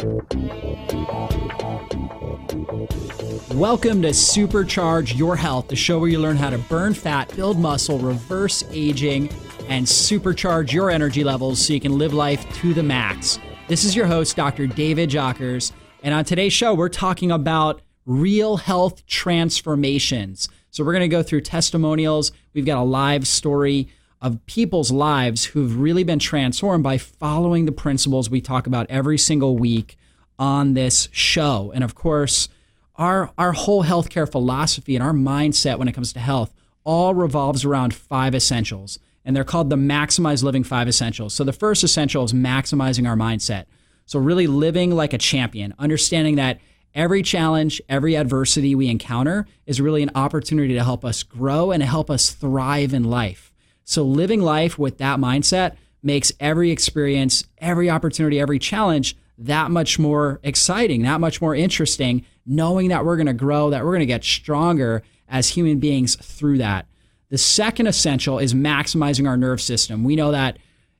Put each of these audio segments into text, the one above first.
Welcome to Supercharge Your Health, the show where you learn how to burn fat, build muscle, reverse aging, and supercharge your energy levels so you can live life to the max. This is your host, Dr. David Jockers, and on today's show, we're talking about real health transformations. So, we're going to go through testimonials. We've got a live story of people's lives who've really been transformed by following the principles we talk about every single week on this show. And of course, our, our whole healthcare philosophy and our mindset when it comes to health all revolves around five essentials. And they're called the Maximize Living Five Essentials. So the first essential is maximizing our mindset. So, really living like a champion, understanding that every challenge, every adversity we encounter is really an opportunity to help us grow and to help us thrive in life. So, living life with that mindset makes every experience, every opportunity, every challenge that much more exciting, that much more interesting, knowing that we're going to grow, that we're going to get stronger as human beings through that. The second essential is maximizing our nerve system. We know that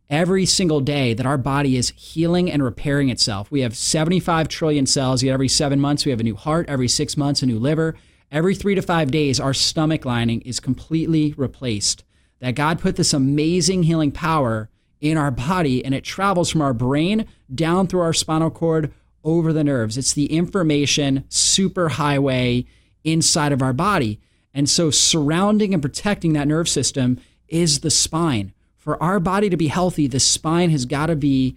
every single day that our body is healing and repairing itself. We have 75 trillion cells. Yet every seven months, we have a new heart. Every six months, a new liver. Every three to five days, our stomach lining is completely replaced. That God put this amazing healing power in our body and it travels from our brain down through our spinal cord over the nerves. It's the information superhighway inside of our body. And so, surrounding and protecting that nerve system is the spine. For our body to be healthy, the spine has got to be,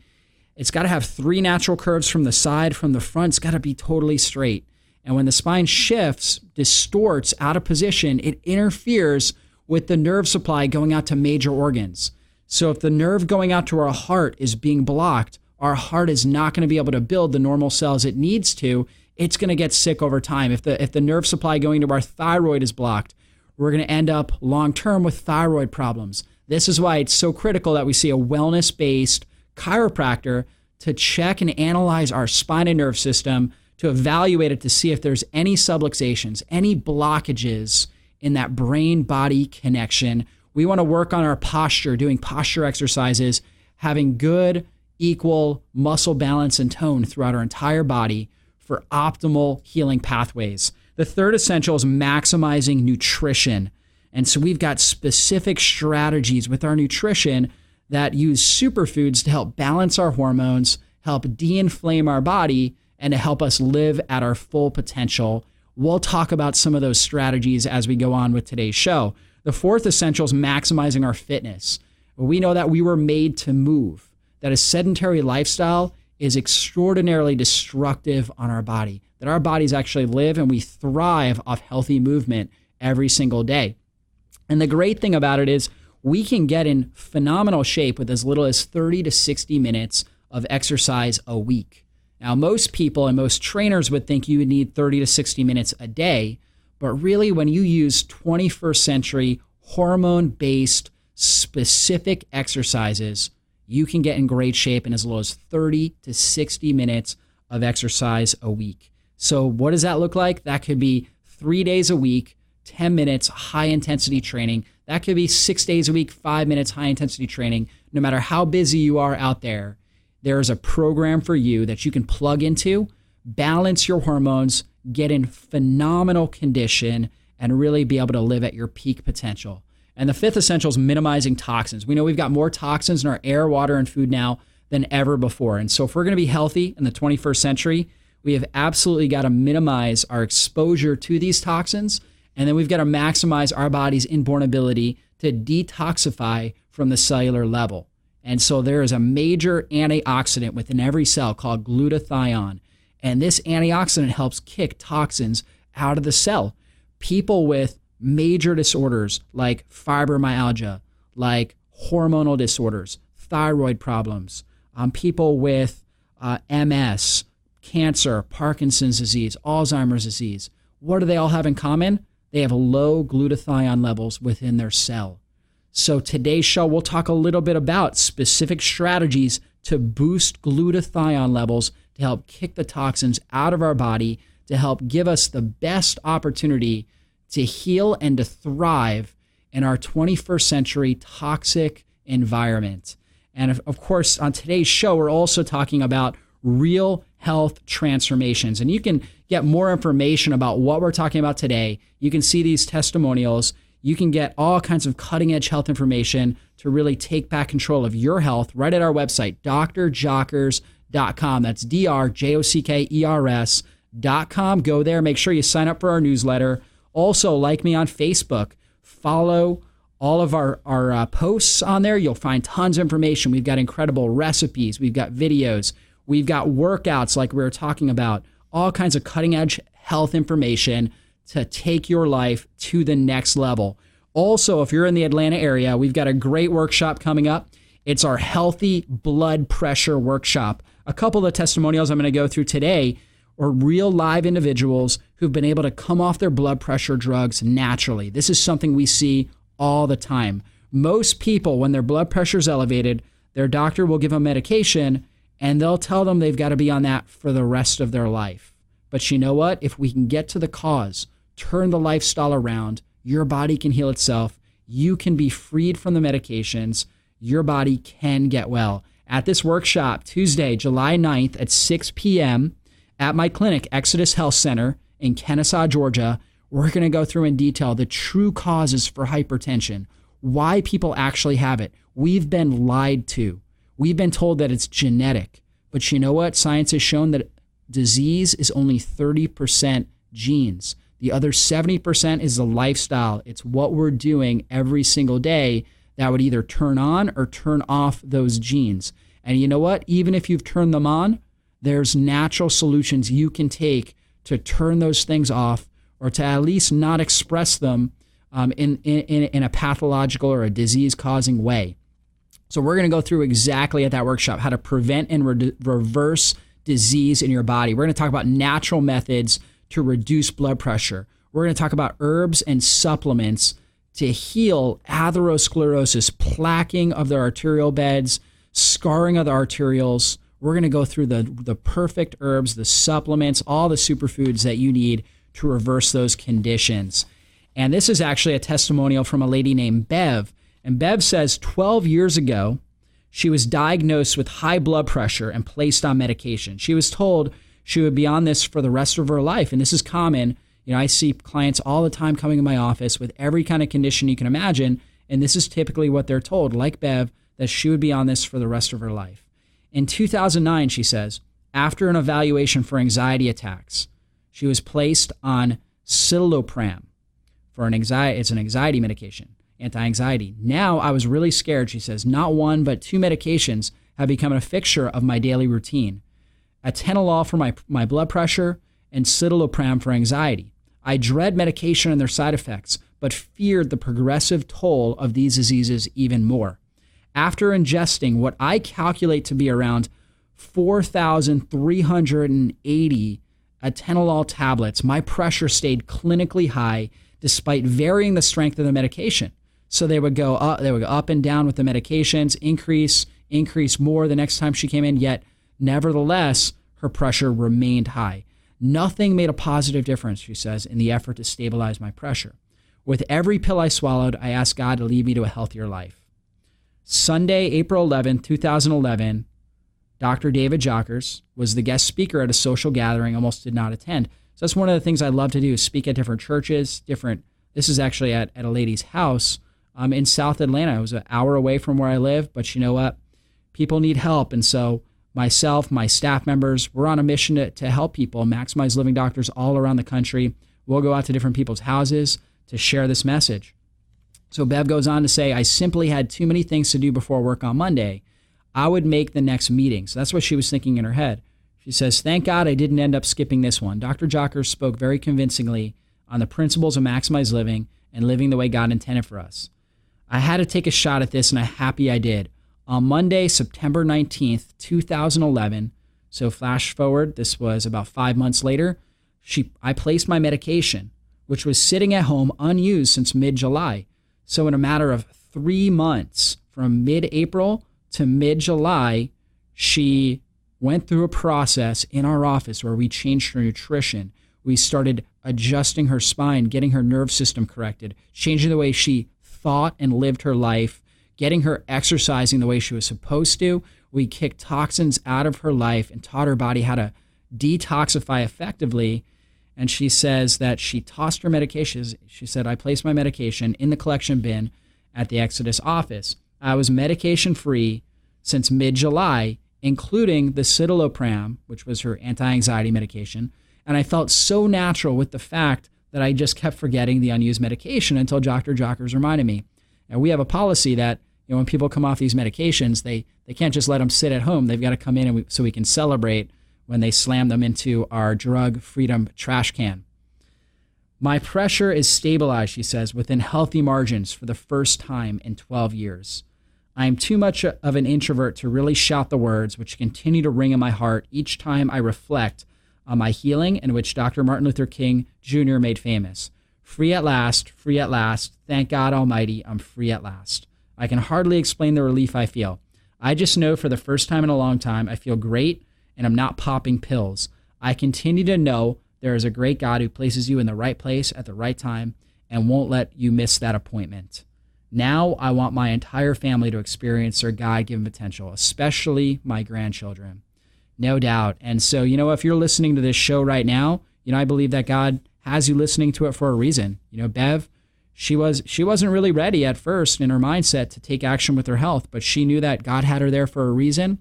it's got to have three natural curves from the side, from the front, it's got to be totally straight. And when the spine shifts, distorts out of position, it interferes with the nerve supply going out to major organs. So, if the nerve going out to our heart is being blocked, our heart is not going to be able to build the normal cells it needs to it's going to get sick over time. If the if the nerve supply going to our thyroid is blocked, we're going to end up long term with thyroid problems. This is why it's so critical that we see a wellness based chiropractor to check and analyze our spine and nerve system to evaluate it to see if there's any subluxations, any blockages in that brain body connection. We want to work on our posture, doing posture exercises, having good, equal muscle balance and tone throughout our entire body for optimal healing pathways. The third essential is maximizing nutrition. And so we've got specific strategies with our nutrition that use superfoods to help balance our hormones, help de inflame our body, and to help us live at our full potential. We'll talk about some of those strategies as we go on with today's show. The fourth essential is maximizing our fitness. We know that we were made to move, that a sedentary lifestyle is extraordinarily destructive on our body, that our bodies actually live and we thrive off healthy movement every single day. And the great thing about it is we can get in phenomenal shape with as little as 30 to 60 minutes of exercise a week. Now, most people and most trainers would think you would need 30 to 60 minutes a day, but really, when you use 21st century hormone based specific exercises, you can get in great shape in as low as 30 to 60 minutes of exercise a week. So, what does that look like? That could be three days a week, 10 minutes high intensity training. That could be six days a week, five minutes high intensity training. No matter how busy you are out there, there is a program for you that you can plug into, balance your hormones, get in phenomenal condition, and really be able to live at your peak potential. And the fifth essential is minimizing toxins. We know we've got more toxins in our air, water, and food now than ever before. And so, if we're going to be healthy in the 21st century, we have absolutely got to minimize our exposure to these toxins. And then we've got to maximize our body's inborn ability to detoxify from the cellular level. And so, there is a major antioxidant within every cell called glutathione. And this antioxidant helps kick toxins out of the cell. People with major disorders like fibromyalgia, like hormonal disorders, thyroid problems, um, people with uh, MS, cancer, Parkinson's disease, Alzheimer's disease. What do they all have in common? They have low glutathione levels within their cell. So, today's show, we'll talk a little bit about specific strategies to boost glutathione levels to help kick the toxins out of our body, to help give us the best opportunity to heal and to thrive in our 21st century toxic environment. And of, course, on today's show, we're also talking about real health transformations. And you can get more information about what we're talking about today. You can see these testimonials. You can get all kinds of cutting edge health information to really take back control of your health right at our website, drjockers.com. That's D R J O C K E R S.com. Go there, make sure you sign up for our newsletter. Also, like me on Facebook, follow all of our, our uh, posts on there. You'll find tons of information. We've got incredible recipes, we've got videos, we've got workouts like we were talking about, all kinds of cutting edge health information to take your life to the next level. Also, if you're in the Atlanta area, we've got a great workshop coming up. It's our healthy blood pressure workshop. A couple of testimonials I'm going to go through today are real live individuals who've been able to come off their blood pressure drugs naturally. This is something we see all the time. Most people, when their blood pressure is elevated, their doctor will give them medication and they'll tell them they've got to be on that for the rest of their life. But you know what? If we can get to the cause, turn the lifestyle around, your body can heal itself. You can be freed from the medications. Your body can get well. At this workshop, Tuesday, July 9th at 6 p.m., at my clinic, Exodus Health Center in Kennesaw, Georgia, we're going to go through in detail the true causes for hypertension, why people actually have it. We've been lied to. We've been told that it's genetic. But you know what? Science has shown that disease is only 30% genes. The other 70% is the lifestyle. It's what we're doing every single day that would either turn on or turn off those genes. And you know what? Even if you've turned them on, there's natural solutions you can take to turn those things off or to at least not express them um, in, in, in a pathological or a disease causing way. So, we're going to go through exactly at that workshop how to prevent and re- reverse disease in your body. We're going to talk about natural methods to reduce blood pressure. We're going to talk about herbs and supplements to heal atherosclerosis, plaquing of the arterial beds, scarring of the arterioles. We're going to go through the, the perfect herbs, the supplements, all the superfoods that you need to reverse those conditions. And this is actually a testimonial from a lady named Bev. And Bev says 12 years ago, she was diagnosed with high blood pressure and placed on medication. She was told she would be on this for the rest of her life. And this is common. You know, I see clients all the time coming in my office with every kind of condition you can imagine. And this is typically what they're told, like Bev, that she would be on this for the rest of her life. In 2009, she says, after an evaluation for anxiety attacks, she was placed on citalopram for an anxiety. It's an anxiety medication, anti-anxiety. Now I was really scared. She says not one but two medications have become a fixture of my daily routine: atenolol for my my blood pressure and citalopram for anxiety. I dread medication and their side effects, but feared the progressive toll of these diseases even more. After ingesting what I calculate to be around 4,380 atenolol tablets, my pressure stayed clinically high despite varying the strength of the medication. So they would go up, they would go up and down with the medications, increase, increase more the next time she came in, yet nevertheless, her pressure remained high. Nothing made a positive difference, she says, in the effort to stabilize my pressure. With every pill I swallowed, I asked God to lead me to a healthier life. Sunday, April 11, 2011, Dr. David Jockers was the guest speaker at a social gathering, almost did not attend. So that's one of the things I love to do is speak at different churches, different. This is actually at, at a lady's house um, in South Atlanta. It was an hour away from where I live, but you know what? People need help. And so myself, my staff members, we're on a mission to, to help people, maximize living doctors all around the country. We'll go out to different people's houses to share this message. So Bev goes on to say, I simply had too many things to do before work on Monday. I would make the next meeting. So that's what she was thinking in her head. She says, Thank God I didn't end up skipping this one. Dr. Jocker spoke very convincingly on the principles of maximized living and living the way God intended for us. I had to take a shot at this, and I'm happy I did. On Monday, September 19th, 2011, so flash forward, this was about five months later, she, I placed my medication, which was sitting at home unused since mid July. So, in a matter of three months, from mid April to mid July, she went through a process in our office where we changed her nutrition. We started adjusting her spine, getting her nerve system corrected, changing the way she thought and lived her life, getting her exercising the way she was supposed to. We kicked toxins out of her life and taught her body how to detoxify effectively. And she says that she tossed her medications. She said, I placed my medication in the collection bin at the Exodus office. I was medication free since mid July, including the citalopram, which was her anti anxiety medication. And I felt so natural with the fact that I just kept forgetting the unused medication until Dr. Jockers reminded me. And we have a policy that you know when people come off these medications, they they can't just let them sit at home. They've got to come in and we, so we can celebrate when they slam them into our drug freedom trash can. My pressure is stabilized, she says, within healthy margins for the first time in 12 years. I am too much of an introvert to really shout the words which continue to ring in my heart each time I reflect on my healing and which Dr. Martin Luther King Jr. made famous. Free at last, free at last. Thank God Almighty, I'm free at last. I can hardly explain the relief I feel. I just know for the first time in a long time, I feel great and I'm not popping pills. I continue to know there is a great God who places you in the right place at the right time and won't let you miss that appointment. Now I want my entire family to experience their God given potential, especially my grandchildren. No doubt. And so, you know, if you're listening to this show right now, you know, I believe that God has you listening to it for a reason. You know, Bev, she was she wasn't really ready at first in her mindset to take action with her health, but she knew that God had her there for a reason.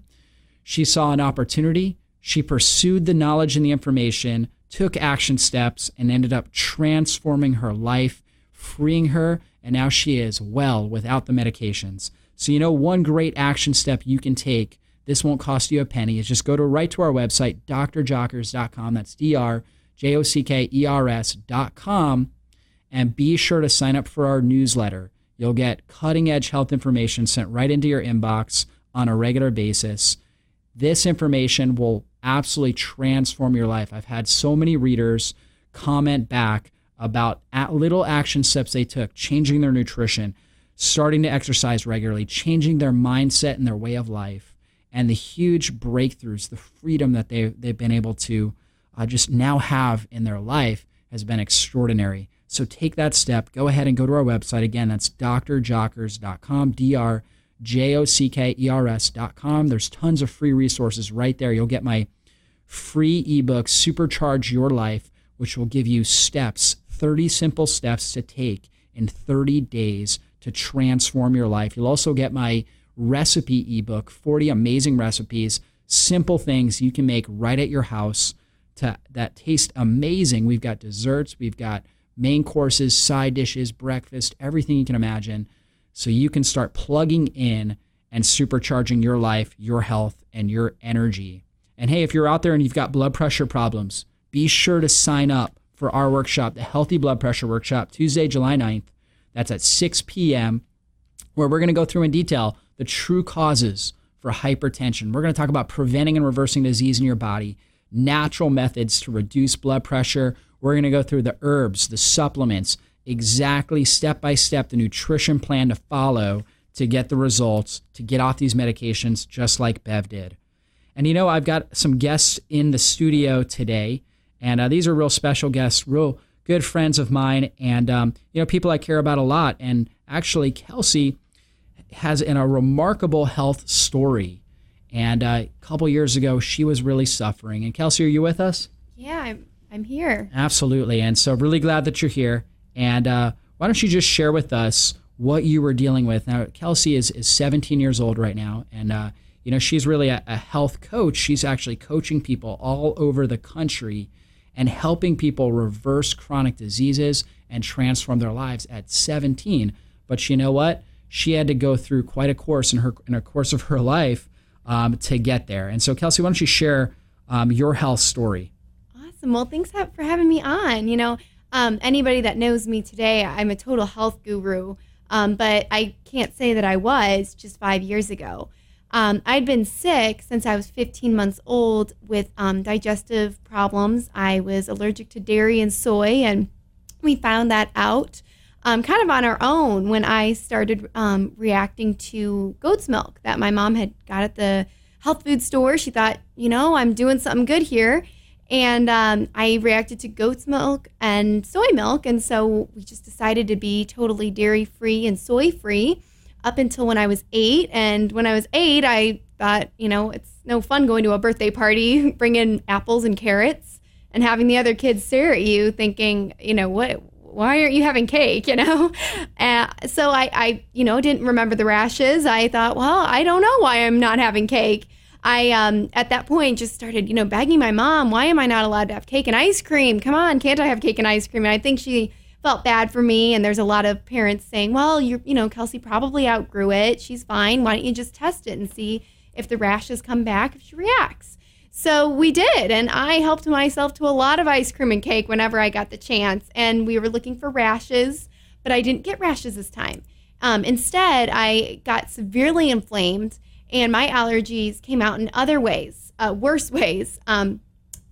She saw an opportunity. She pursued the knowledge and the information, took action steps, and ended up transforming her life, freeing her, and now she is well without the medications. So, you know, one great action step you can take this won't cost you a penny. Is just go to right to our website, drjockers.com. That's D R J O C K E R S.com. And be sure to sign up for our newsletter. You'll get cutting edge health information sent right into your inbox on a regular basis. This information will absolutely transform your life. I've had so many readers comment back about little action steps they took, changing their nutrition, starting to exercise regularly, changing their mindset and their way of life and the huge breakthroughs, the freedom that they, they've been able to uh, just now have in their life has been extraordinary. So take that step. Go ahead and go to our website. Again, that's drjockers.com, D R J O C K E R S.com. There's tons of free resources right there. You'll get my free ebook, Supercharge Your Life, which will give you steps, 30 simple steps to take in 30 days to transform your life. You'll also get my recipe ebook 40 amazing recipes, simple things you can make right at your house to, that taste amazing. We've got desserts, we've got main courses, side dishes, breakfast, everything you can imagine. So you can start plugging in and supercharging your life, your health, and your energy. And hey, if you're out there and you've got blood pressure problems, be sure to sign up for our workshop, the Healthy Blood Pressure Workshop, Tuesday, July 9th. That's at 6 p.m., where we're going to go through in detail the true causes for hypertension. We're going to talk about preventing and reversing disease in your body, natural methods to reduce blood pressure. We're going to go through the herbs, the supplements, exactly step by step the nutrition plan to follow to get the results, to get off these medications, just like Bev did. And you know, I've got some guests in the studio today, and uh, these are real special guests, real good friends of mine, and um, you know, people I care about a lot. And actually, Kelsey has in a remarkable health story. And uh, a couple years ago, she was really suffering. And Kelsey, are you with us? Yeah, I'm. I'm here. Absolutely. And so, really glad that you're here. And uh, why don't you just share with us what you were dealing with? Now, Kelsey is, is 17 years old right now, and uh, you know she's really a, a health coach. She's actually coaching people all over the country and helping people reverse chronic diseases and transform their lives at 17. But you know what? she had to go through quite a course in her in a course of her life um, to get there. And so, Kelsey, why don't you share um, your health story? Awesome. Well, thanks for having me on. You know, um, anybody that knows me today, I'm a total health guru, um, but I can't say that I was just five years ago. Um, I'd been sick since I was 15 months old with um, digestive problems. I was allergic to dairy and soy, and we found that out um, kind of on our own when I started um, reacting to goat's milk that my mom had got at the health food store. She thought, you know, I'm doing something good here. And um, I reacted to goat's milk and soy milk. And so we just decided to be totally dairy free and soy free up until when I was eight. And when I was eight, I thought, you know, it's no fun going to a birthday party, bringing apples and carrots, and having the other kids stare at you, thinking, you know, what? Why aren't you having cake? You know, uh, so I, I, you know, didn't remember the rashes. I thought, well, I don't know why I'm not having cake. I, um, at that point, just started, you know, begging my mom, why am I not allowed to have cake and ice cream? Come on, can't I have cake and ice cream? And I think she felt bad for me. And there's a lot of parents saying, well, you you know, Kelsey probably outgrew it. She's fine. Why don't you just test it and see if the rashes come back, if she reacts? So we did. And I helped myself to a lot of ice cream and cake whenever I got the chance. And we were looking for rashes, but I didn't get rashes this time. Um, instead, I got severely inflamed and my allergies came out in other ways, uh, worse ways. Um,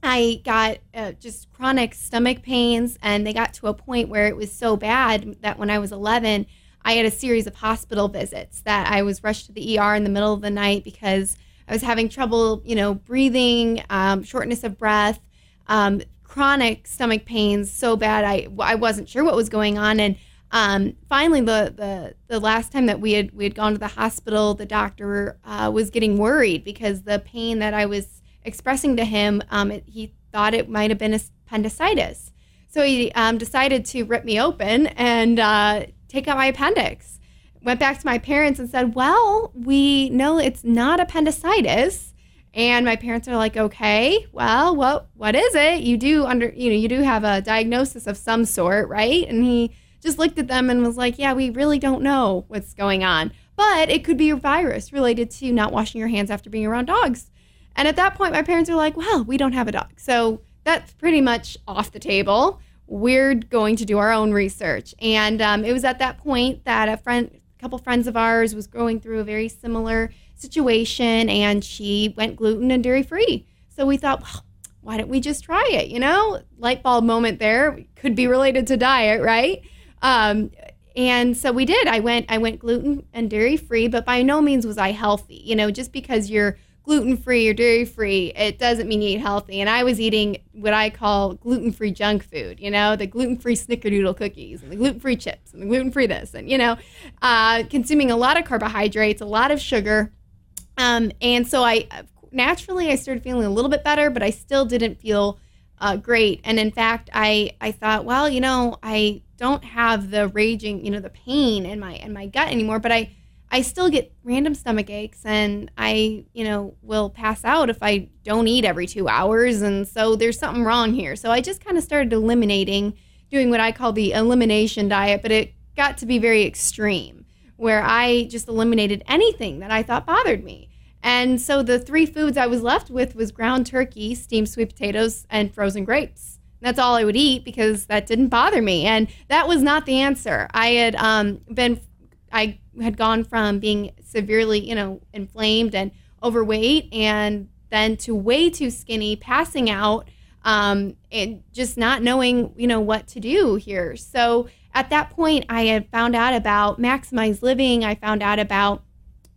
I got uh, just chronic stomach pains, and they got to a point where it was so bad that when I was 11, I had a series of hospital visits that I was rushed to the ER in the middle of the night because I was having trouble, you know, breathing, um, shortness of breath, um, chronic stomach pains so bad I, I wasn't sure what was going on. And um, finally, the, the the last time that we had we had gone to the hospital, the doctor uh, was getting worried because the pain that I was expressing to him, um, it, he thought it might have been appendicitis. So he um, decided to rip me open and uh, take out my appendix. Went back to my parents and said, Well, we know it's not appendicitis. And my parents are like, okay, well, what what is it? You do under you know, you do have a diagnosis of some sort, right? And he just looked at them and was like, Yeah, we really don't know what's going on. But it could be a virus related to not washing your hands after being around dogs. And at that point, my parents were like, well, we don't have a dog. So that's pretty much off the table. We're going to do our own research. And um, it was at that point that a friend, couple friends of ours, was going through a very similar situation and she went gluten and dairy free. So we thought, well, why don't we just try it? You know, light bulb moment there could be related to diet, right? Um, and so we did. I went, I went gluten and dairy free, but by no means was I healthy. You know, just because you're gluten free or dairy free, it doesn't mean you eat healthy. And I was eating what I call gluten free junk food, you know, the gluten free snickerdoodle cookies and the gluten free chips and the gluten free this, and, you know, uh, consuming a lot of carbohydrates, a lot of sugar. Um, and so I naturally I started feeling a little bit better, but I still didn't feel uh, great. And in fact, I, I thought, well, you know, I don't have the raging, you know, the pain in my in my gut anymore, but I I still get random stomach aches and I, you know, will pass out if I don't eat every two hours. And so there's something wrong here. So I just kind of started eliminating, doing what I call the elimination diet, but it got to be very extreme where I just eliminated anything that I thought bothered me. And so the three foods I was left with was ground turkey, steamed sweet potatoes, and frozen grapes. That's all I would eat because that didn't bother me. And that was not the answer. I had um, been I had gone from being severely, you know, inflamed and overweight, and then to way too skinny, passing out, um, and just not knowing, you know, what to do here. So at that point, I had found out about Maximize Living. I found out about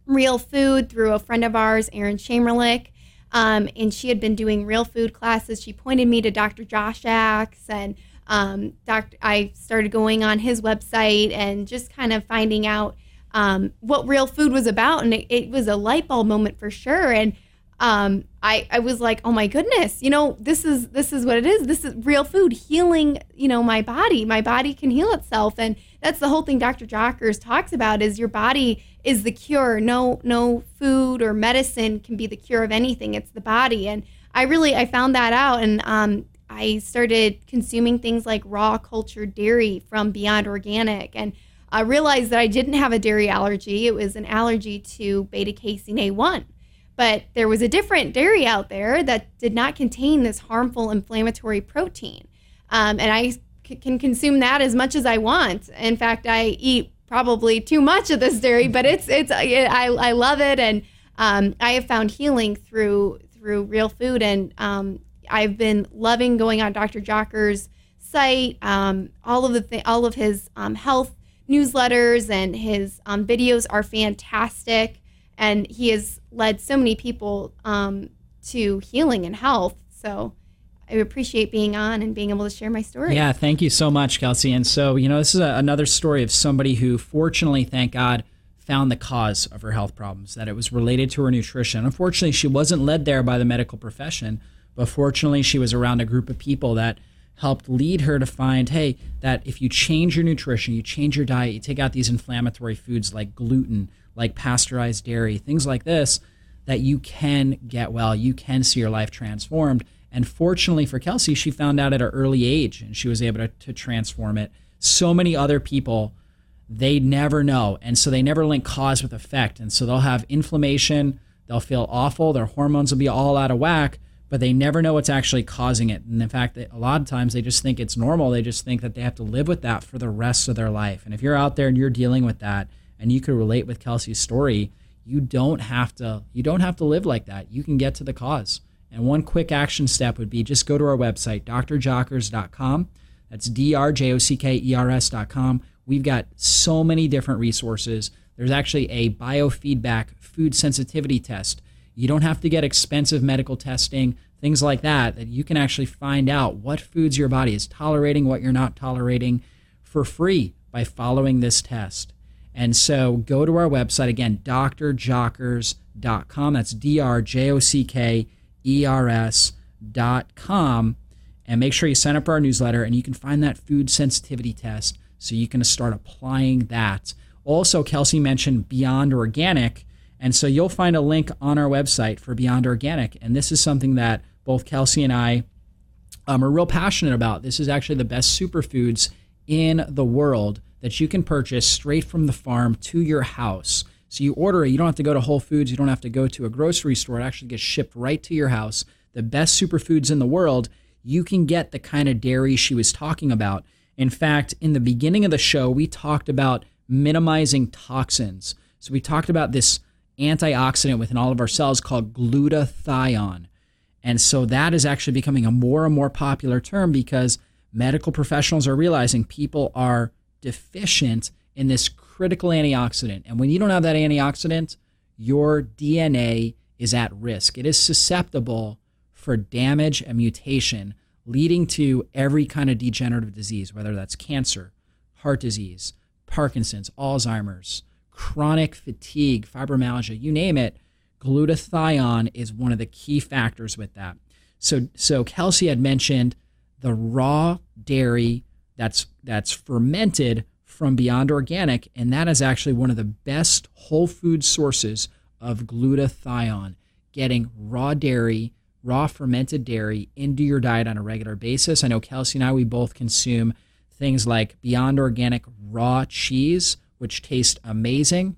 real food through a friend of ours, Erin Shamerlick. Um, and she had been doing real food classes. She pointed me to Dr. Josh Axe and um, Dr. I started going on his website and just kind of finding out um, what real food was about, and it, it, was a light bulb moment for sure. And um, I, I was like, oh my goodness, you know, this is this is what it is. This is real food healing, you know, my body. My body can heal itself, and that's the whole thing Dr. Jockers talks about is your body is the cure. No no food or medicine can be the cure of anything. It's the body, and I really I found that out, and um, I started consuming things like raw cultured dairy from Beyond Organic and I realized that I didn't have a dairy allergy. It was an allergy to beta casein A1. But there was a different dairy out there that did not contain this harmful inflammatory protein. Um, and I c- can consume that as much as I want. In fact, I eat probably too much of this dairy, but it's, it's, it, I, I love it. And um, I have found healing through, through real food. And um, I've been loving going on Dr. Jocker's site, um, all of the th- all of his um, health newsletters and his um, videos are fantastic, and he has led so many people um, to healing and health. So I appreciate being on and being able to share my story. Yeah, thank you so much, Kelsey. And so you know, this is a, another story of somebody who, fortunately, thank God found the cause of her health problems, that it was related to her nutrition. Unfortunately, she wasn't led there by the medical profession, but fortunately, she was around a group of people that helped lead her to find hey, that if you change your nutrition, you change your diet, you take out these inflammatory foods like gluten, like pasteurized dairy, things like this, that you can get well, you can see your life transformed. And fortunately for Kelsey, she found out at an early age and she was able to, to transform it. So many other people, they never know. And so they never link cause with effect. And so they'll have inflammation, they'll feel awful, their hormones will be all out of whack, but they never know what's actually causing it. And in fact, a lot of times they just think it's normal. They just think that they have to live with that for the rest of their life. And if you're out there and you're dealing with that and you could relate with Kelsey's story, you don't have to you don't have to live like that. You can get to the cause. And one quick action step would be just go to our website, drjockers.com. That's D R J O C K E R S.com. We've got so many different resources. There's actually a biofeedback food sensitivity test. You don't have to get expensive medical testing, things like that, that you can actually find out what foods your body is tolerating, what you're not tolerating for free by following this test. And so go to our website again, drjockers.com. That's D R J O C K E R S.com. And make sure you sign up for our newsletter and you can find that food sensitivity test so you can start applying that. Also, Kelsey mentioned Beyond Organic. And so you'll find a link on our website for Beyond Organic. And this is something that both Kelsey and I um, are real passionate about. This is actually the best superfoods in the world that you can purchase straight from the farm to your house. So you order it, you don't have to go to Whole Foods, you don't have to go to a grocery store. It actually gets shipped right to your house. The best superfoods in the world, you can get the kind of dairy she was talking about. In fact, in the beginning of the show, we talked about minimizing toxins. So we talked about this antioxidant within all of our cells called glutathione. And so that is actually becoming a more and more popular term because medical professionals are realizing people are deficient in this critical antioxidant. And when you don't have that antioxidant, your DNA is at risk. It is susceptible for damage and mutation, leading to every kind of degenerative disease, whether that's cancer, heart disease, Parkinson's, Alzheimer's, chronic fatigue, fibromyalgia, you name it. Glutathione is one of the key factors with that. So, so Kelsey had mentioned the raw dairy that's that's fermented from Beyond Organic, and that is actually one of the best whole food sources of glutathione. Getting raw dairy, raw fermented dairy into your diet on a regular basis. I know Kelsey and I we both consume things like Beyond Organic raw cheese, which taste amazing.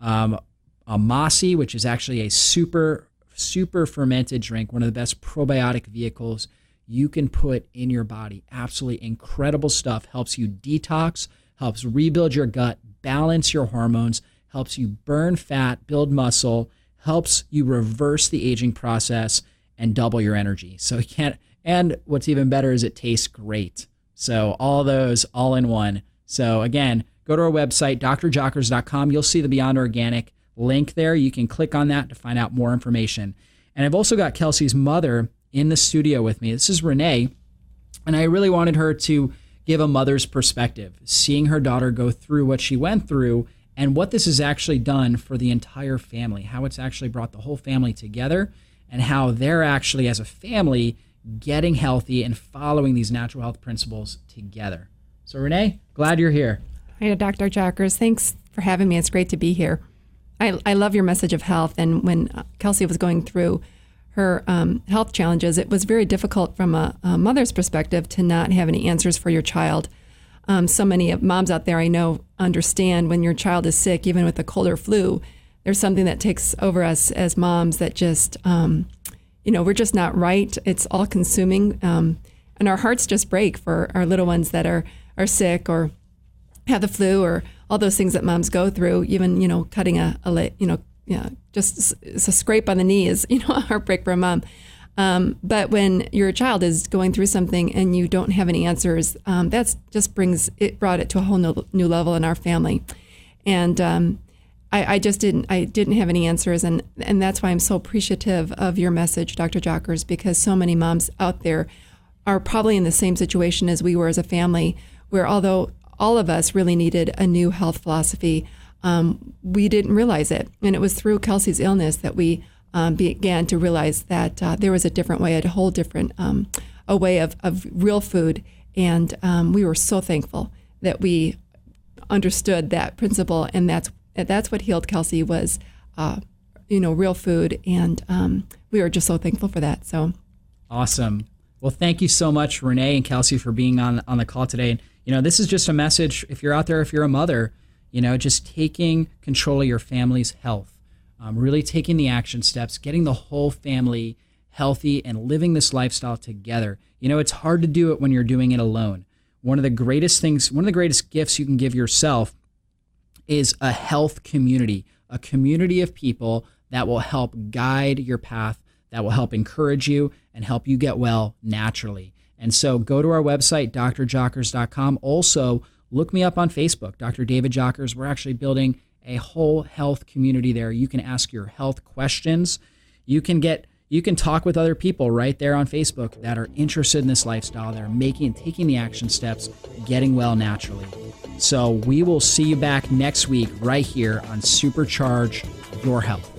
Um, Amasai, which is actually a super super fermented drink, one of the best probiotic vehicles you can put in your body. Absolutely incredible stuff. Helps you detox, helps rebuild your gut, balance your hormones, helps you burn fat, build muscle, helps you reverse the aging process and double your energy. So you can't and what's even better is it tastes great. So all those all in one. So again, go to our website drjockers.com. You'll see the Beyond Organic link there. You can click on that to find out more information. And I've also got Kelsey's mother in the studio with me. This is Renee, and I really wanted her to give a mother's perspective, seeing her daughter go through what she went through and what this has actually done for the entire family, how it's actually brought the whole family together, and how they're actually, as a family, getting healthy and following these natural health principles together. So, Renee, glad you're here. Hi, Dr. Jockers, Thanks for having me. It's great to be here. I, I love your message of health. And when uh, Kelsey was going through her um, health challenges, it was very difficult from a, a, mother's perspective to not have any answers for your child. Um, so many moms out there I know understand when your child is sick, even with a cold or flu, there's something that takes over us as moms that just, um, you know, we're just not right. It's all consuming. Um, and our hearts just break for our little ones that are, are sick or have the flu or all those things that moms go through, even, you know, cutting a, a you know, yeah, just a scrape on the knee is you know a heartbreak for a mom. Um, but when your child is going through something and you don't have any answers, um, that's just brings it brought it to a whole new, new level in our family, and um, I, I, just didn't I didn't have any answers, and and that's why I'm so appreciative of your message, Dr. Jockers, because so many moms out there are probably in the same situation as we were as a family, where although all of us really needed a new health philosophy, um, we didn't realize it. And it was through Kelsey's illness that we um, began to realize that uh, there was a different way, a whole different um, a way of, of real food. And um, we were so thankful that we understood that principle, and that's that's what healed Kelsey was, uh, you know, real food, and um, we were just so thankful for that. So awesome. Well, thank you so much, Renee and Kelsey, for being on on the call today. And you know, this is just a message. If you're out there, if you're a mother, you know, just taking control of your family's health, um, really taking the action steps, getting the whole family healthy, and living this lifestyle together. You know, it's hard to do it when you're doing it alone. One of the greatest things, one of the greatest gifts you can give yourself is a health community, a community of people that will help guide your path, that will help encourage you and help you get well naturally. And so go to our website, drjockers.com. Also, look me up on Facebook, Dr. David Jockers. We're actually building a whole health community there. You can ask your health questions. You can get you can talk with other people right there on Facebook that are interested in this lifestyle, that are making taking the action steps, getting well naturally. So we will see you back next week right here on Supercharge Your Health.